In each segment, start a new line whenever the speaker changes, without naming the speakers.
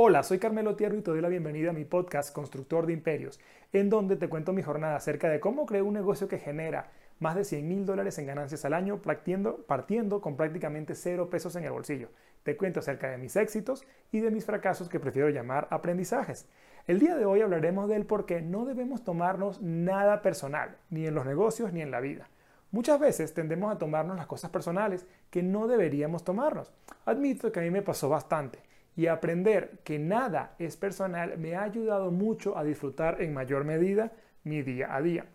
Hola, soy Carmelo Tierro y te doy la bienvenida a mi podcast Constructor de Imperios, en donde te cuento mi jornada acerca de cómo creo un negocio que genera más de 100 mil dólares en ganancias al año partiendo, partiendo con prácticamente cero pesos en el bolsillo. Te cuento acerca de mis éxitos y de mis fracasos que prefiero llamar aprendizajes. El día de hoy hablaremos del por qué no debemos tomarnos nada personal, ni en los negocios ni en la vida. Muchas veces tendemos a tomarnos las cosas personales que no deberíamos tomarnos. Admito que a mí me pasó bastante y aprender que nada es personal me ha ayudado mucho a disfrutar en mayor medida mi día a día.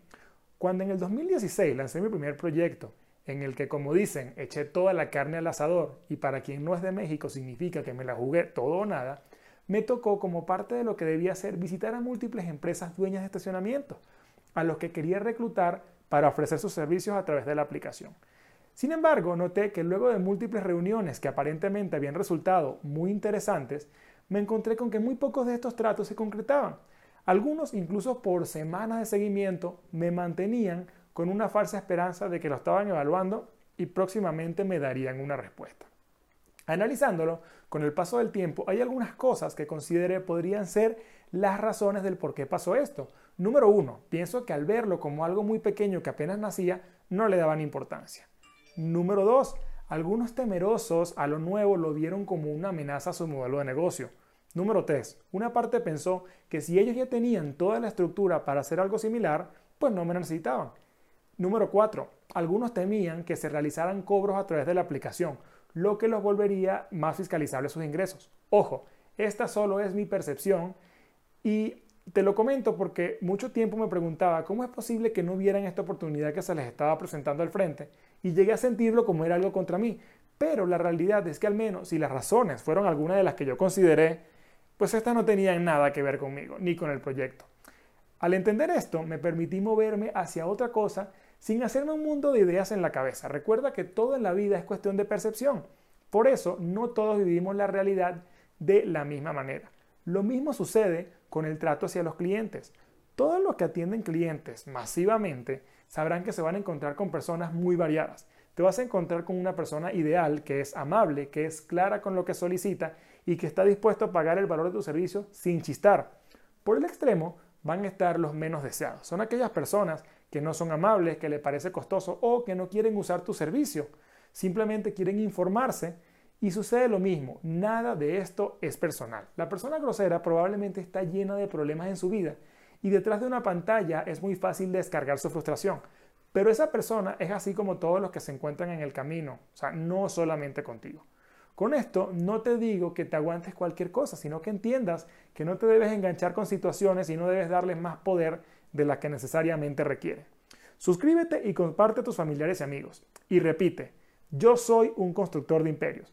Cuando en el 2016 lancé mi primer proyecto, en el que como dicen, eché toda la carne al asador y para quien no es de México significa que me la jugué todo o nada, me tocó como parte de lo que debía hacer visitar a múltiples empresas dueñas de estacionamiento, a los que quería reclutar para ofrecer sus servicios a través de la aplicación. Sin embargo, noté que luego de múltiples reuniones que aparentemente habían resultado muy interesantes, me encontré con que muy pocos de estos tratos se concretaban. Algunos, incluso por semanas de seguimiento, me mantenían con una falsa esperanza de que lo estaban evaluando y próximamente me darían una respuesta. Analizándolo, con el paso del tiempo, hay algunas cosas que consideré podrían ser las razones del por qué pasó esto. Número uno, pienso que al verlo como algo muy pequeño que apenas nacía, no le daban importancia. Número 2. Algunos temerosos a lo nuevo lo vieron como una amenaza a su modelo de negocio. Número 3. Una parte pensó que si ellos ya tenían toda la estructura para hacer algo similar, pues no me necesitaban. Número 4. Algunos temían que se realizaran cobros a través de la aplicación, lo que los volvería más fiscalizables sus ingresos. Ojo, esta solo es mi percepción y te lo comento porque mucho tiempo me preguntaba cómo es posible que no vieran esta oportunidad que se les estaba presentando al frente y llegué a sentirlo como era algo contra mí. Pero la realidad es que al menos si las razones fueron algunas de las que yo consideré, pues estas no tenían nada que ver conmigo ni con el proyecto. Al entender esto, me permití moverme hacia otra cosa sin hacerme un mundo de ideas en la cabeza. Recuerda que todo en la vida es cuestión de percepción. Por eso, no todos vivimos la realidad de la misma manera. Lo mismo sucede con el trato hacia los clientes. Todos los que atienden clientes masivamente sabrán que se van a encontrar con personas muy variadas. Te vas a encontrar con una persona ideal que es amable, que es clara con lo que solicita y que está dispuesto a pagar el valor de tu servicio sin chistar. Por el extremo van a estar los menos deseados. Son aquellas personas que no son amables, que le parece costoso o que no quieren usar tu servicio. Simplemente quieren informarse y sucede lo mismo, nada de esto es personal. La persona grosera probablemente está llena de problemas en su vida y detrás de una pantalla es muy fácil descargar su frustración. Pero esa persona es así como todos los que se encuentran en el camino, o sea, no solamente contigo. Con esto no te digo que te aguantes cualquier cosa, sino que entiendas que no te debes enganchar con situaciones y no debes darles más poder de la que necesariamente requiere. Suscríbete y comparte a tus familiares y amigos. Y repite, yo soy un constructor de imperios.